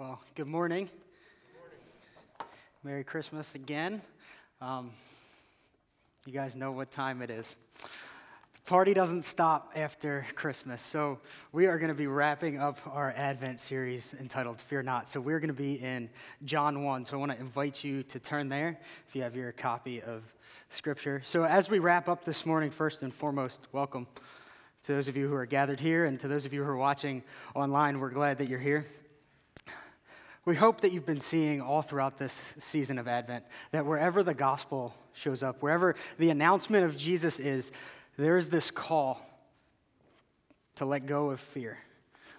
Well, good morning. Merry Christmas again. Um, you guys know what time it is. The party doesn't stop after Christmas. So, we are going to be wrapping up our Advent series entitled Fear Not. So, we're going to be in John 1. So, I want to invite you to turn there if you have your copy of Scripture. So, as we wrap up this morning, first and foremost, welcome to those of you who are gathered here and to those of you who are watching online. We're glad that you're here. We hope that you've been seeing all throughout this season of Advent that wherever the gospel shows up, wherever the announcement of Jesus is, there is this call to let go of fear.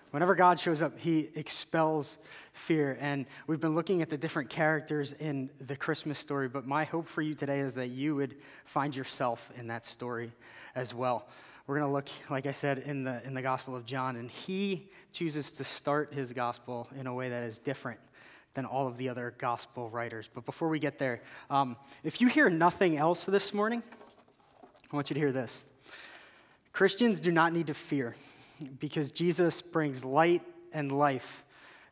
Whenever God shows up, he expels fear. And we've been looking at the different characters in the Christmas story, but my hope for you today is that you would find yourself in that story as well. We're going to look, like I said, in the, in the Gospel of John, and he chooses to start his gospel in a way that is different than all of the other gospel writers. But before we get there, um, if you hear nothing else this morning, I want you to hear this. Christians do not need to fear because Jesus brings light and life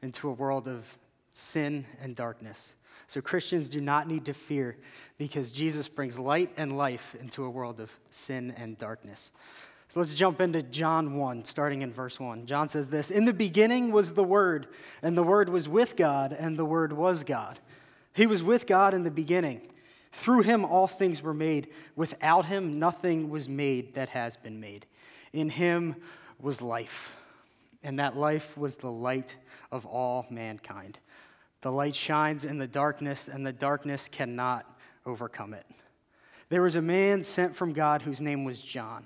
into a world of sin and darkness. So Christians do not need to fear because Jesus brings light and life into a world of sin and darkness. So let's jump into John 1, starting in verse 1. John says this In the beginning was the Word, and the Word was with God, and the Word was God. He was with God in the beginning. Through him all things were made. Without him nothing was made that has been made. In him was life, and that life was the light of all mankind. The light shines in the darkness, and the darkness cannot overcome it. There was a man sent from God whose name was John.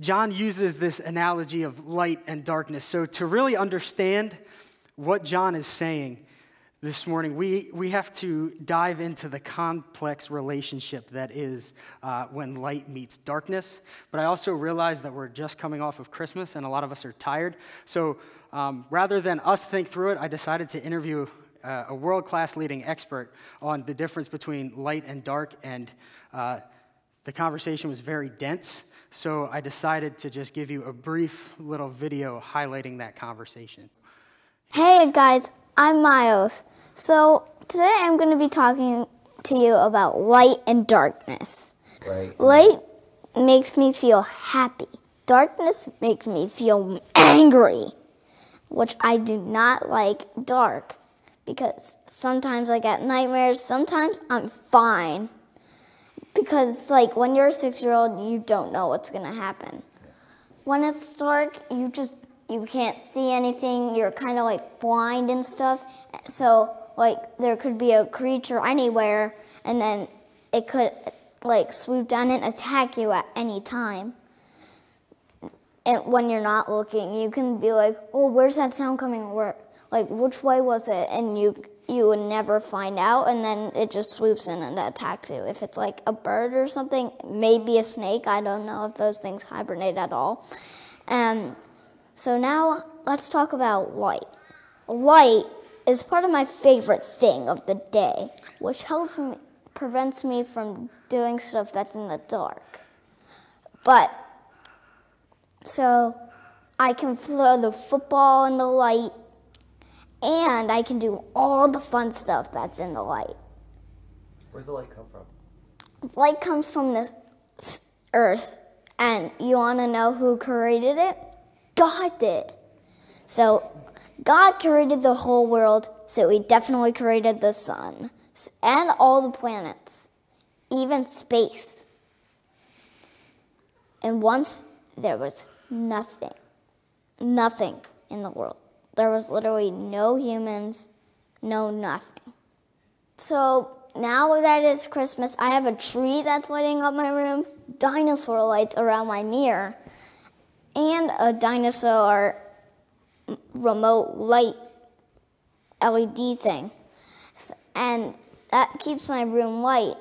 John uses this analogy of light and darkness. So, to really understand what John is saying this morning, we, we have to dive into the complex relationship that is uh, when light meets darkness. But I also realize that we're just coming off of Christmas and a lot of us are tired. So, um, rather than us think through it, I decided to interview uh, a world class leading expert on the difference between light and dark, and uh, the conversation was very dense. So I decided to just give you a brief little video highlighting that conversation. Hey guys, I'm Miles. So today I'm going to be talking to you about light and darkness. Right. Light makes me feel happy. Darkness makes me feel angry, which I do not like dark because sometimes I get nightmares, sometimes I'm fine because like when you're a six year old you don't know what's going to happen. When it's dark you just you can't see anything. You're kind of like blind and stuff. So like there could be a creature anywhere and then it could like swoop down and attack you at any time. And when you're not looking you can be like oh where's that sound coming? Where like which way was it? And you you would never find out and then it just swoops in and attacks you. If it's like a bird or something maybe a snake i don't know if those things hibernate at all. And so now let's talk about light. Light is part of my favorite thing of the day which helps me prevents me from doing stuff that's in the dark. But so i can throw the football in the light and I can do all the fun stuff that's in the light. Where's the light come from? Light comes from the earth, and you want to know who created it? God did. So, God created the whole world, so He definitely created the sun and all the planets. even space. And once there was nothing, nothing in the world. There was literally no humans, no nothing. So now that it's Christmas, I have a tree that's lighting up my room, dinosaur lights around my mirror, and a dinosaur remote light LED thing. And that keeps my room light.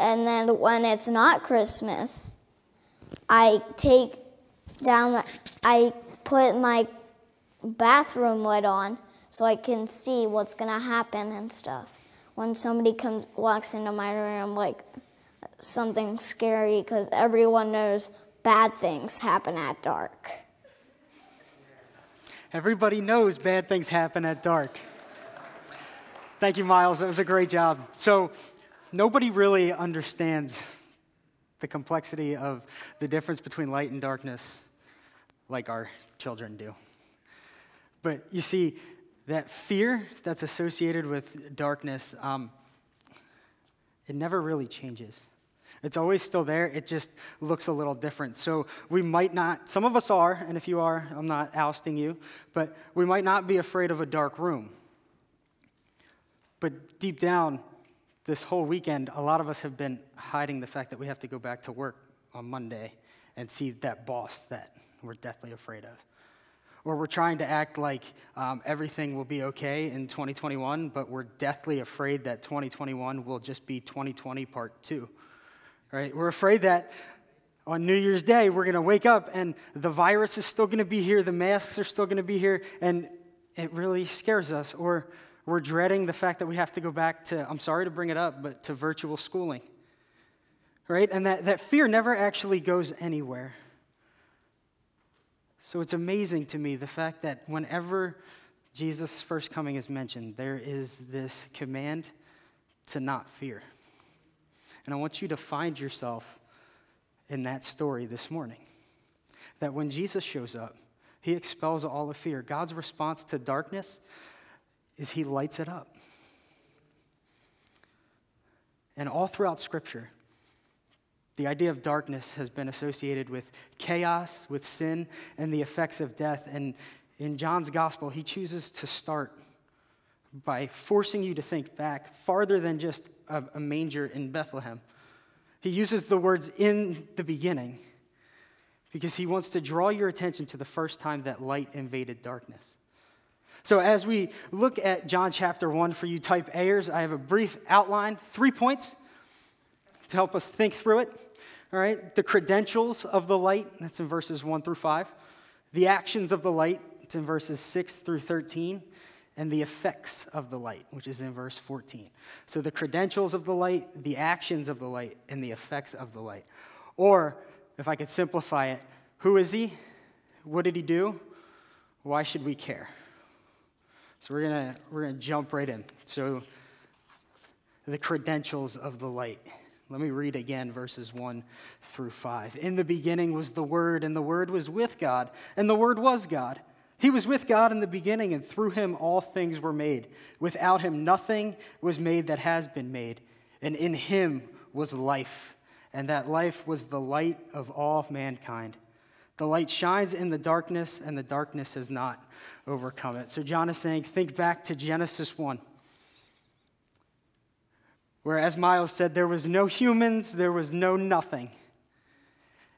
And then when it's not Christmas, I take down, I put my bathroom light on so I can see what's gonna happen and stuff. When somebody comes walks into my room, like something scary, because everyone knows bad things happen at dark. Everybody knows bad things happen at dark. Thank you, Miles. That was a great job. So, nobody really understands the complexity of the difference between light and darkness like our children do. But you see, that fear that's associated with darkness, um, it never really changes. It's always still there, it just looks a little different. So we might not, some of us are, and if you are, I'm not ousting you, but we might not be afraid of a dark room. But deep down, this whole weekend, a lot of us have been hiding the fact that we have to go back to work on Monday and see that boss that we're deathly afraid of. Or we're trying to act like um, everything will be okay in 2021, but we're deathly afraid that 2021 will just be 2020 part two right? We're afraid that on New Year's Day, we're going to wake up and the virus is still going to be here, the masks are still going to be here, and it really scares us. Or we're dreading the fact that we have to go back to, I'm sorry to bring it up, but to virtual schooling, right? And that, that fear never actually goes anywhere. So it's amazing to me the fact that whenever Jesus' first coming is mentioned, there is this command to not fear. And I want you to find yourself in that story this morning. That when Jesus shows up, he expels all the fear. God's response to darkness is he lights it up. And all throughout Scripture, the idea of darkness has been associated with chaos, with sin, and the effects of death. And in John's gospel, he chooses to start by forcing you to think back farther than just a, a manger in Bethlehem. He uses the words in the beginning because he wants to draw your attention to the first time that light invaded darkness. So, as we look at John chapter 1 for you type A'ers, I have a brief outline, three points to help us think through it. All right, the credentials of the light, that's in verses 1 through 5. The actions of the light, it's in verses 6 through 13 and the effects of the light, which is in verse 14. So the credentials of the light, the actions of the light, and the effects of the light. Or, if I could simplify it, who is he? What did he do? Why should we care? So we're gonna we're gonna jump right in. So the credentials of the light. Let me read again verses 1 through 5. In the beginning was the Word, and the Word was with God, and the Word was God. He was with God in the beginning, and through him all things were made. Without him, nothing was made that has been made. And in him was life, and that life was the light of all mankind. The light shines in the darkness, and the darkness has not overcome it. So, John is saying, think back to Genesis 1, where, as Miles said, there was no humans, there was no nothing.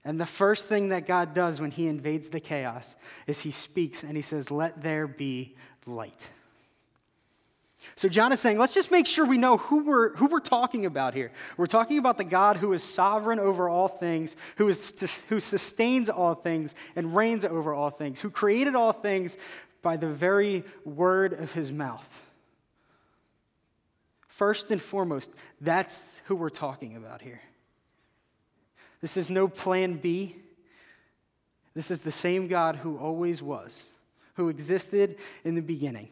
And the first thing that God does when he invades the chaos is he speaks and he says, Let there be light. So John is saying, let's just make sure we know who we're, who we're talking about here. We're talking about the God who is sovereign over all things, who, is, who sustains all things and reigns over all things, who created all things by the very word of his mouth. First and foremost, that's who we're talking about here. This is no plan B. This is the same God who always was, who existed in the beginning.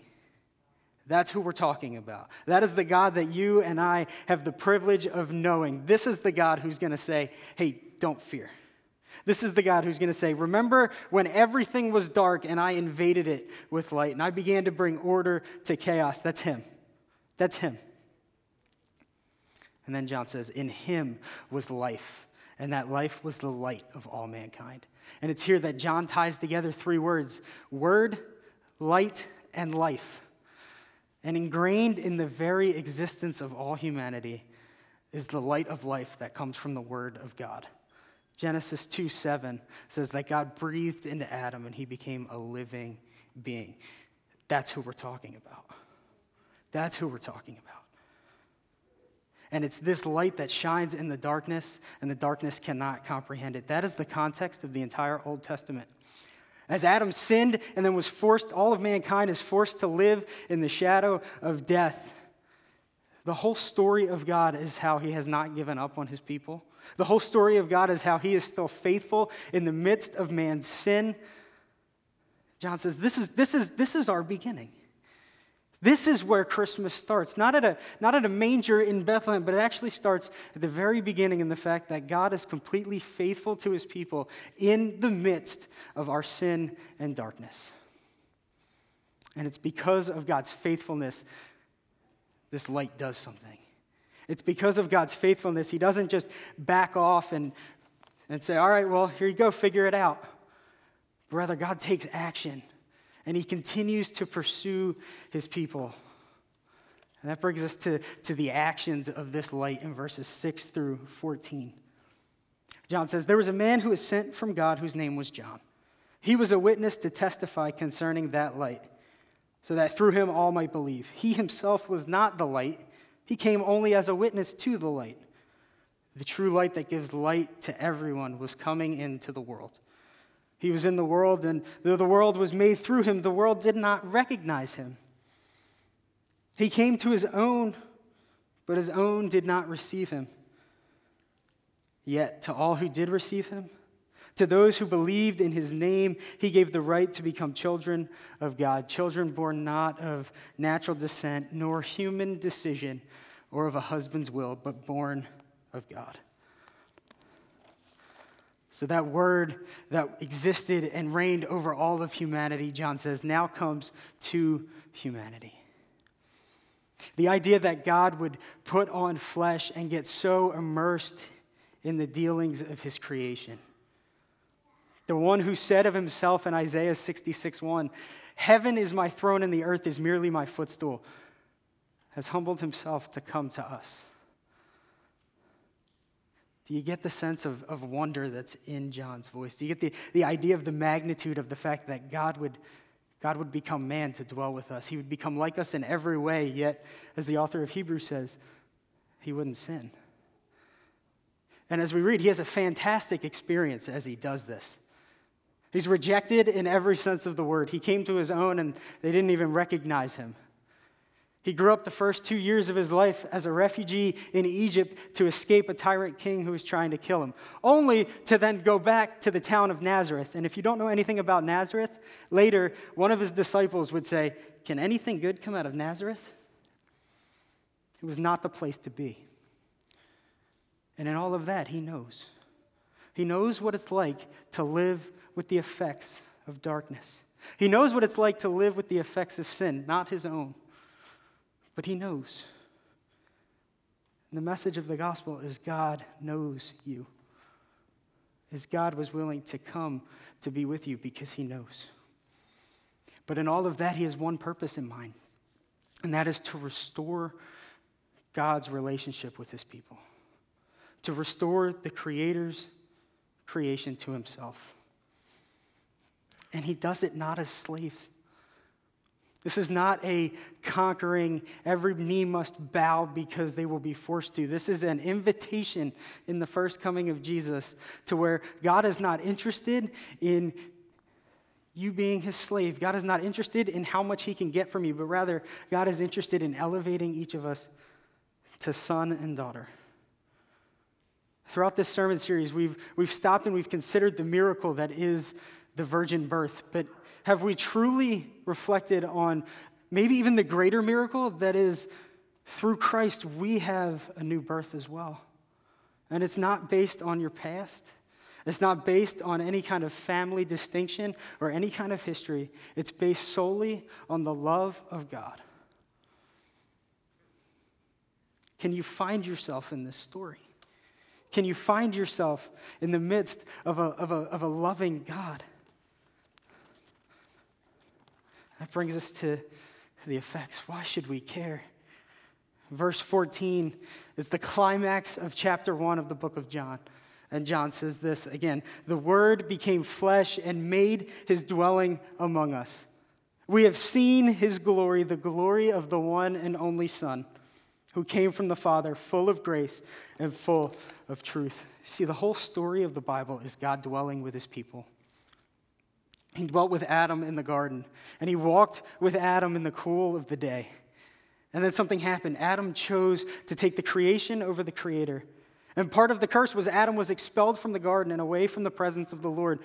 That's who we're talking about. That is the God that you and I have the privilege of knowing. This is the God who's going to say, hey, don't fear. This is the God who's going to say, Remember when everything was dark and I invaded it with light and I began to bring order to chaos? That's Him. That's Him. And then John says, In him was life, and that life was the light of all mankind. And it's here that John ties together three words word, light, and life. And ingrained in the very existence of all humanity is the light of life that comes from the Word of God. Genesis 2 7 says that God breathed into Adam and he became a living being. That's who we're talking about. That's who we're talking about. And it's this light that shines in the darkness, and the darkness cannot comprehend it. That is the context of the entire Old Testament. As Adam sinned and then was forced, all of mankind is forced to live in the shadow of death. The whole story of God is how he has not given up on his people. The whole story of God is how he is still faithful in the midst of man's sin. John says, This is, this is, this is our beginning. This is where Christmas starts. Not at, a, not at a manger in Bethlehem, but it actually starts at the very beginning in the fact that God is completely faithful to his people in the midst of our sin and darkness. And it's because of God's faithfulness this light does something. It's because of God's faithfulness. He doesn't just back off and, and say, All right, well, here you go, figure it out. Brother, God takes action and he continues to pursue his people. And that brings us to, to the actions of this light in verses 6 through 14. John says, There was a man who was sent from God whose name was John. He was a witness to testify concerning that light, so that through him all might believe. He himself was not the light, he came only as a witness to the light. The true light that gives light to everyone was coming into the world. He was in the world, and though the world was made through him, the world did not recognize him. He came to his own, but his own did not receive him. Yet, to all who did receive him, to those who believed in his name, he gave the right to become children of God, children born not of natural descent, nor human decision, or of a husband's will, but born of God. So, that word that existed and reigned over all of humanity, John says, now comes to humanity. The idea that God would put on flesh and get so immersed in the dealings of his creation. The one who said of himself in Isaiah 66 1, Heaven is my throne and the earth is merely my footstool, has humbled himself to come to us. Do you get the sense of, of wonder that's in John's voice? Do you get the, the idea of the magnitude of the fact that God would, God would become man to dwell with us? He would become like us in every way, yet, as the author of Hebrews says, he wouldn't sin. And as we read, he has a fantastic experience as he does this. He's rejected in every sense of the word. He came to his own and they didn't even recognize him. He grew up the first two years of his life as a refugee in Egypt to escape a tyrant king who was trying to kill him, only to then go back to the town of Nazareth. And if you don't know anything about Nazareth, later one of his disciples would say, Can anything good come out of Nazareth? It was not the place to be. And in all of that, he knows. He knows what it's like to live with the effects of darkness. He knows what it's like to live with the effects of sin, not his own but he knows. And the message of the gospel is God knows you. Is God was willing to come to be with you because he knows. But in all of that, he has one purpose in mind, and that is to restore God's relationship with his people, to restore the Creator's creation to himself. And he does it not as slaves. This is not a conquering, every knee must bow because they will be forced to. This is an invitation in the first coming of Jesus to where God is not interested in you being his slave. God is not interested in how much he can get from you, but rather, God is interested in elevating each of us to son and daughter. Throughout this sermon series, we've, we've stopped and we've considered the miracle that is the virgin birth, but have we truly reflected on maybe even the greater miracle that is through Christ we have a new birth as well? And it's not based on your past. It's not based on any kind of family distinction or any kind of history. It's based solely on the love of God. Can you find yourself in this story? Can you find yourself in the midst of a, of a, of a loving God? That brings us to the effects. Why should we care? Verse 14 is the climax of chapter 1 of the book of John. And John says this again The Word became flesh and made his dwelling among us. We have seen his glory, the glory of the one and only Son, who came from the Father, full of grace and full of truth. See, the whole story of the Bible is God dwelling with his people. He dwelt with Adam in the garden, and he walked with Adam in the cool of the day. And then something happened. Adam chose to take the creation over the creator. And part of the curse was Adam was expelled from the garden and away from the presence of the Lord.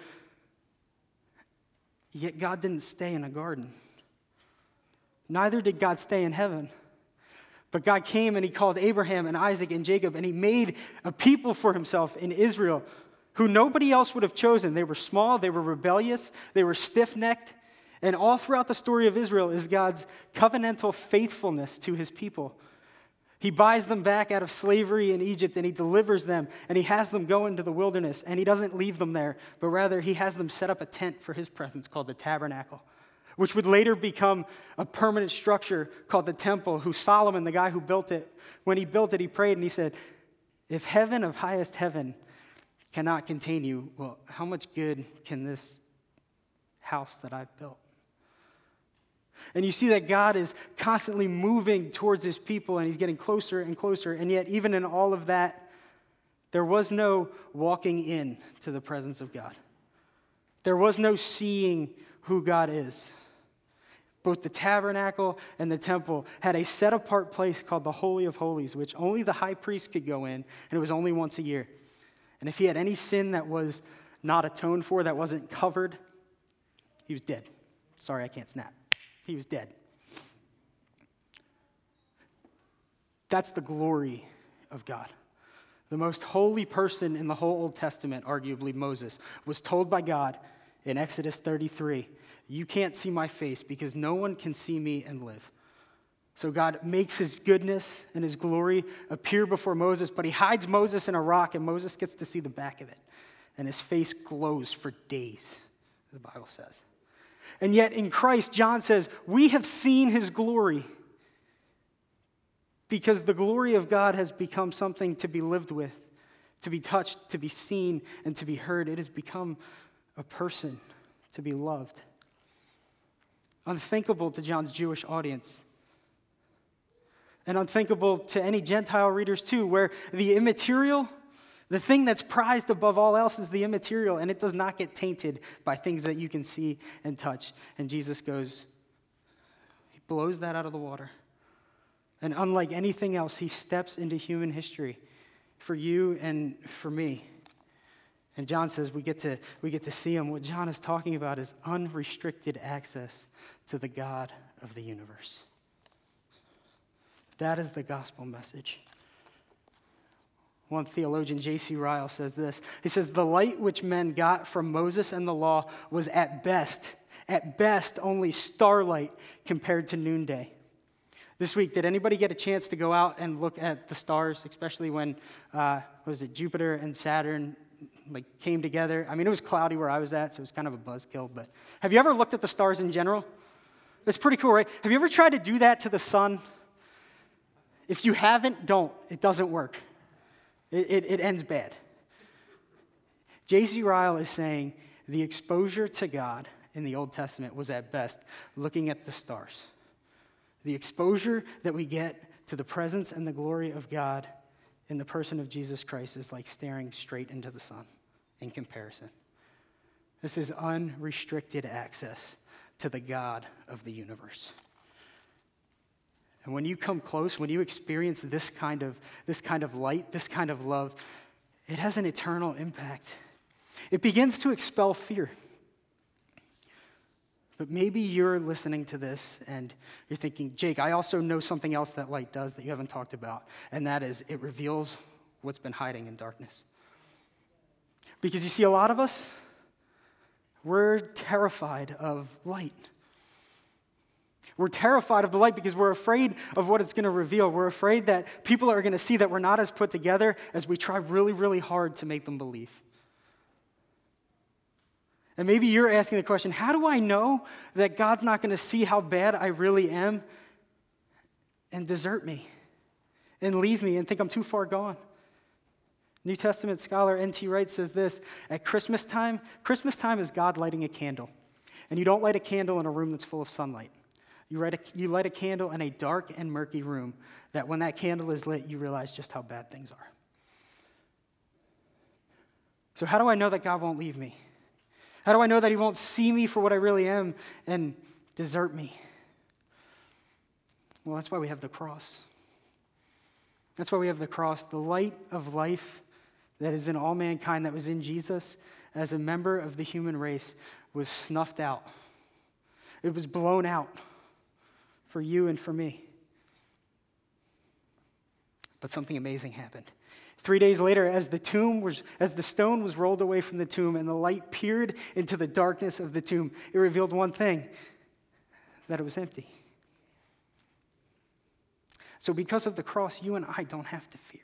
Yet God didn't stay in a garden. Neither did God stay in heaven. But God came and he called Abraham and Isaac and Jacob, and he made a people for himself in Israel who nobody else would have chosen. They were small, they were rebellious, they were stiff necked. And all throughout the story of Israel is God's covenantal faithfulness to his people. He buys them back out of slavery in Egypt and he delivers them and he has them go into the wilderness and he doesn't leave them there, but rather he has them set up a tent for his presence called the tabernacle, which would later become a permanent structure called the temple. Who Solomon, the guy who built it, when he built it, he prayed and he said, If heaven of highest heaven cannot contain you, well, how much good can this house that I've built? And you see that God is constantly moving towards his people and he's getting closer and closer. And yet, even in all of that, there was no walking in to the presence of God. There was no seeing who God is. Both the tabernacle and the temple had a set apart place called the Holy of Holies, which only the high priest could go in, and it was only once a year. And if he had any sin that was not atoned for, that wasn't covered, he was dead. Sorry, I can't snap. He was dead. That's the glory of God. The most holy person in the whole Old Testament, arguably Moses, was told by God in Exodus 33 You can't see my face because no one can see me and live. So God makes his goodness and his glory appear before Moses, but he hides Moses in a rock, and Moses gets to see the back of it. And his face glows for days, the Bible says. And yet in Christ, John says, we have seen his glory because the glory of God has become something to be lived with, to be touched, to be seen, and to be heard. It has become a person to be loved. Unthinkable to John's Jewish audience. And unthinkable to any Gentile readers too, where the immaterial the thing that's prized above all else is the immaterial, and it does not get tainted by things that you can see and touch. And Jesus goes, He blows that out of the water. And unlike anything else, He steps into human history for you and for me. And John says we get to, we get to see Him. What John is talking about is unrestricted access to the God of the universe. That is the gospel message. One theologian, J.C. Ryle, says this. He says, The light which men got from Moses and the law was at best, at best, only starlight compared to noonday. This week, did anybody get a chance to go out and look at the stars, especially when, uh, was it Jupiter and Saturn like came together? I mean, it was cloudy where I was at, so it was kind of a buzzkill. But have you ever looked at the stars in general? It's pretty cool, right? Have you ever tried to do that to the sun? If you haven't, don't. It doesn't work. It, it, it ends bad. J.C. Ryle is saying the exposure to God in the Old Testament was at best looking at the stars. The exposure that we get to the presence and the glory of God in the person of Jesus Christ is like staring straight into the sun in comparison. This is unrestricted access to the God of the universe. And when you come close, when you experience this kind of, this kind of light, this kind of love, it has an eternal impact. It begins to expel fear. But maybe you're listening to this and you're thinking, Jake, I also know something else that light does that you haven't talked about, and that is it reveals what's been hiding in darkness. Because you see, a lot of us, we're terrified of light. We're terrified of the light because we're afraid of what it's going to reveal. We're afraid that people are going to see that we're not as put together as we try really, really hard to make them believe. And maybe you're asking the question how do I know that God's not going to see how bad I really am and desert me and leave me and think I'm too far gone? New Testament scholar N.T. Wright says this At Christmas time, Christmas time is God lighting a candle. And you don't light a candle in a room that's full of sunlight. You light, a, you light a candle in a dark and murky room that when that candle is lit, you realize just how bad things are. So, how do I know that God won't leave me? How do I know that He won't see me for what I really am and desert me? Well, that's why we have the cross. That's why we have the cross, the light of life that is in all mankind, that was in Jesus as a member of the human race, was snuffed out. It was blown out for you and for me. But something amazing happened. Three days later, as the tomb was, as the stone was rolled away from the tomb and the light peered into the darkness of the tomb, it revealed one thing that it was empty. So, because of the cross, you and I don't have to fear.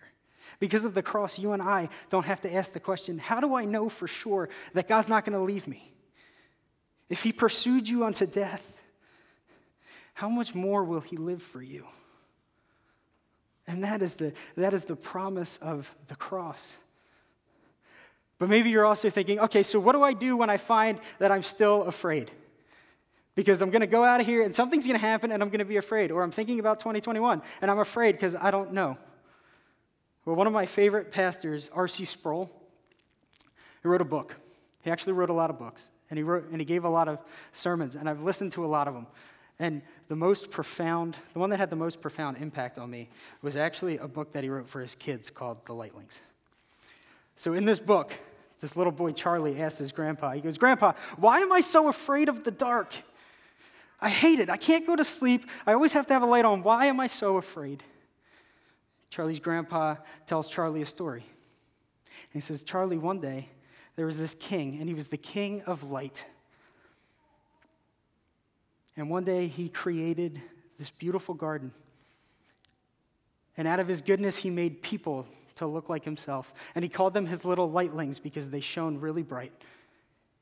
Because of the cross, you and I don't have to ask the question how do I know for sure that God's not going to leave me? If He pursued you unto death, how much more will He live for you? And that is the, that is the promise of the cross. But maybe you're also thinking, okay, so what do I do when I find that I'm still afraid? Because I'm going to go out of here and something's going to happen and I'm going to be afraid. Or I'm thinking about 2021 and I'm afraid because I don't know. Well, one of my favorite pastors, R.C. Sproul, he wrote a book. He actually wrote a lot of books, and he, wrote, and he gave a lot of sermons, and I've listened to a lot of them. And the most profound, the one that had the most profound impact on me was actually a book that he wrote for his kids called The Lightlings. So in this book, this little boy Charlie asks his grandpa, he goes, Grandpa, why am I so afraid of the dark? I hate it. I can't go to sleep. I always have to have a light on. Why am I so afraid? Charlie's grandpa tells Charlie a story. And he says, Charlie, one day there was this king, and he was the king of light. And one day he created this beautiful garden. And out of his goodness, he made people to look like himself. And he called them his little lightlings because they shone really bright.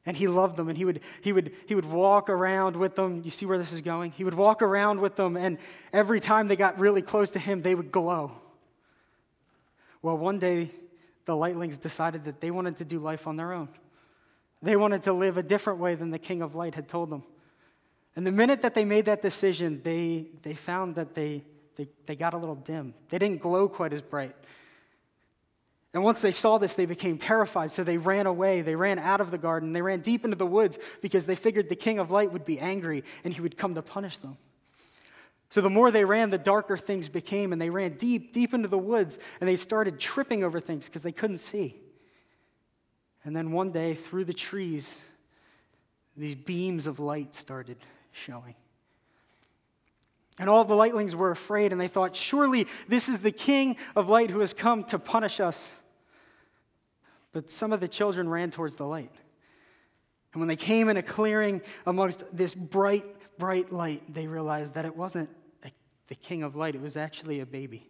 And he loved them, and he would, he, would, he would walk around with them. You see where this is going? He would walk around with them, and every time they got really close to him, they would glow. Well, one day, the Lightlings decided that they wanted to do life on their own. They wanted to live a different way than the King of Light had told them. And the minute that they made that decision, they, they found that they, they, they got a little dim. They didn't glow quite as bright. And once they saw this, they became terrified, so they ran away. They ran out of the garden. They ran deep into the woods because they figured the King of Light would be angry and he would come to punish them. So the more they ran, the darker things became, and they ran deep, deep into the woods, and they started tripping over things because they couldn't see. And then one day, through the trees, these beams of light started showing. And all the lightlings were afraid, and they thought, surely this is the king of light who has come to punish us. But some of the children ran towards the light. And when they came in a clearing amongst this bright, bright light, they realized that it wasn't the king of light, it was actually a baby.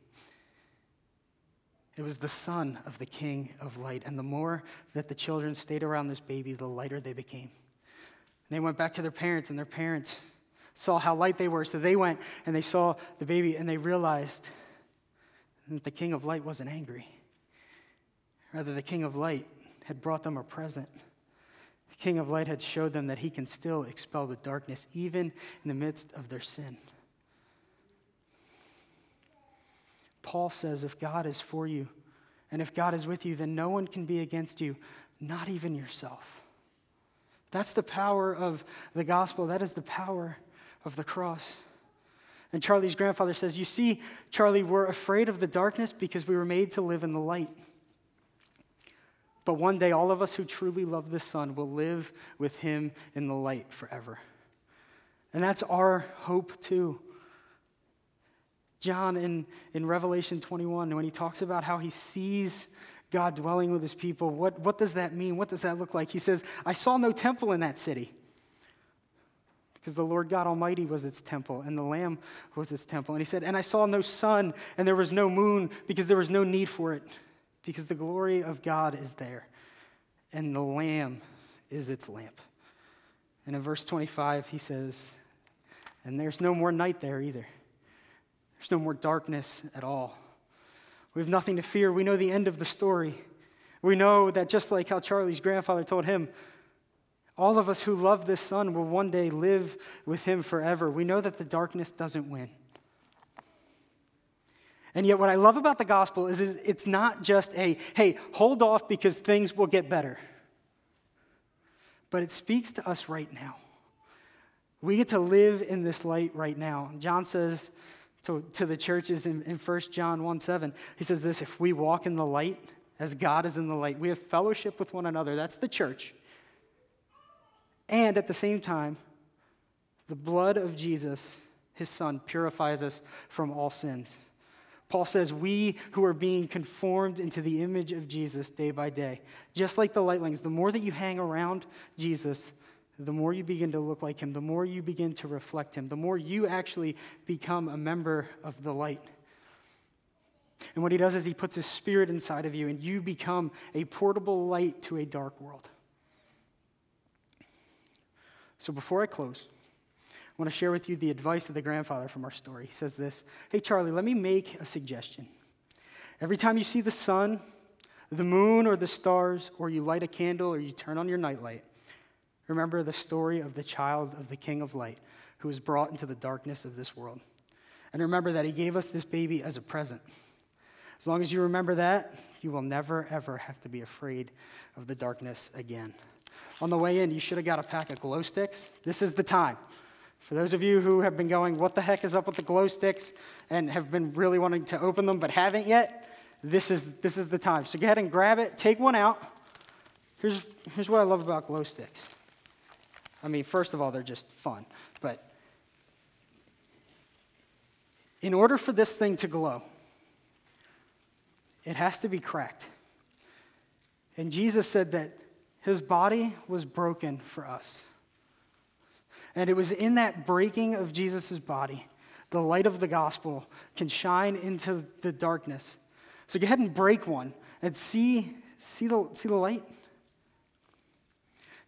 It was the son of the king of light. And the more that the children stayed around this baby, the lighter they became. And they went back to their parents, and their parents saw how light they were. So they went and they saw the baby, and they realized that the king of light wasn't angry. Rather, the king of light had brought them a present. The king of light had showed them that he can still expel the darkness, even in the midst of their sin. Paul says if God is for you and if God is with you, then no one can be against you, not even yourself. That's the power of the gospel. That is the power of the cross. And Charlie's grandfather says, You see, Charlie, we're afraid of the darkness because we were made to live in the light. But one day, all of us who truly love the Son will live with him in the light forever. And that's our hope, too. John in, in Revelation 21, when he talks about how he sees God dwelling with his people, what, what does that mean? What does that look like? He says, I saw no temple in that city because the Lord God Almighty was its temple, and the Lamb was its temple. And he said, And I saw no sun, and there was no moon, because there was no need for it, because the glory of God is there, and the Lamb is its lamp. And in verse 25, he says, And there's no more night there either. There's no more darkness at all. We have nothing to fear. We know the end of the story. We know that just like how Charlie's grandfather told him, all of us who love this son will one day live with him forever. We know that the darkness doesn't win. And yet, what I love about the gospel is, is it's not just a, hey, hold off because things will get better. But it speaks to us right now. We get to live in this light right now. John says to, to the churches in, in 1 John 1 7, he says this if we walk in the light as God is in the light, we have fellowship with one another. That's the church. And at the same time, the blood of Jesus, his son, purifies us from all sins. Paul says, We who are being conformed into the image of Jesus day by day, just like the lightlings, the more that you hang around Jesus, the more you begin to look like him, the more you begin to reflect him, the more you actually become a member of the light. And what he does is he puts his spirit inside of you, and you become a portable light to a dark world. So before I close, I want to share with you the advice of the grandfather from our story. He says this Hey, Charlie, let me make a suggestion. Every time you see the sun, the moon, or the stars, or you light a candle, or you turn on your nightlight, remember the story of the child of the King of Light who was brought into the darkness of this world. And remember that he gave us this baby as a present. As long as you remember that, you will never, ever have to be afraid of the darkness again. On the way in, you should have got a pack of glow sticks. This is the time. For those of you who have been going, what the heck is up with the glow sticks, and have been really wanting to open them but haven't yet, this is, this is the time. So go ahead and grab it, take one out. Here's, here's what I love about glow sticks. I mean, first of all, they're just fun, but in order for this thing to glow, it has to be cracked. And Jesus said that his body was broken for us. And it was in that breaking of Jesus' body, the light of the gospel can shine into the darkness. So go ahead and break one and see, see, the, see the light.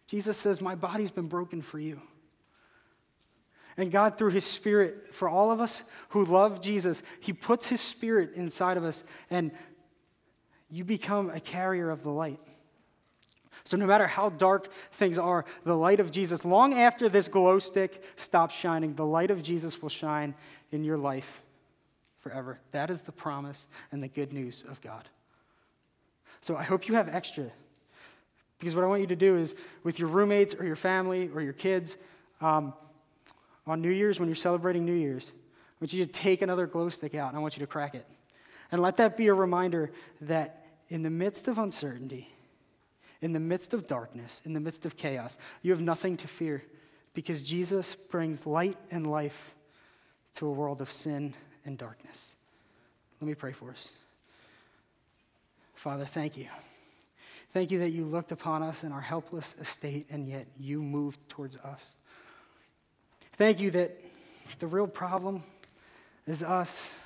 Jesus says, My body's been broken for you. And God, through His Spirit, for all of us who love Jesus, He puts His Spirit inside of us, and you become a carrier of the light. So, no matter how dark things are, the light of Jesus, long after this glow stick stops shining, the light of Jesus will shine in your life forever. That is the promise and the good news of God. So, I hope you have extra. Because what I want you to do is, with your roommates or your family or your kids, um, on New Year's, when you're celebrating New Year's, I want you to take another glow stick out and I want you to crack it. And let that be a reminder that in the midst of uncertainty, in the midst of darkness, in the midst of chaos, you have nothing to fear because Jesus brings light and life to a world of sin and darkness. Let me pray for us. Father, thank you. Thank you that you looked upon us in our helpless estate and yet you moved towards us. Thank you that the real problem is us.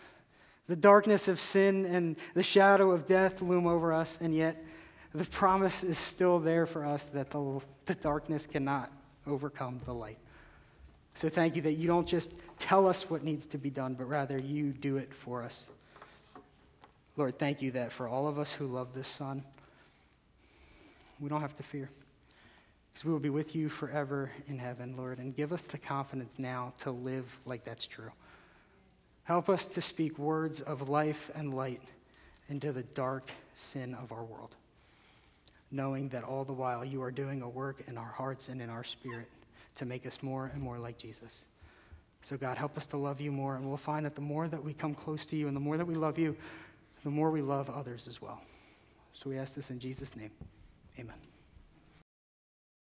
The darkness of sin and the shadow of death loom over us, and yet the promise is still there for us that the, the darkness cannot overcome the light. So thank you that you don't just tell us what needs to be done, but rather you do it for us. Lord, thank you that for all of us who love this Son, we don't have to fear. Because we will be with you forever in heaven, Lord. And give us the confidence now to live like that's true. Help us to speak words of life and light into the dark sin of our world knowing that all the while you are doing a work in our hearts and in our spirit to make us more and more like Jesus. So, God, help us to love you more, and we'll find that the more that we come close to you and the more that we love you, the more we love others as well. So, we ask this in Jesus' name. Amen.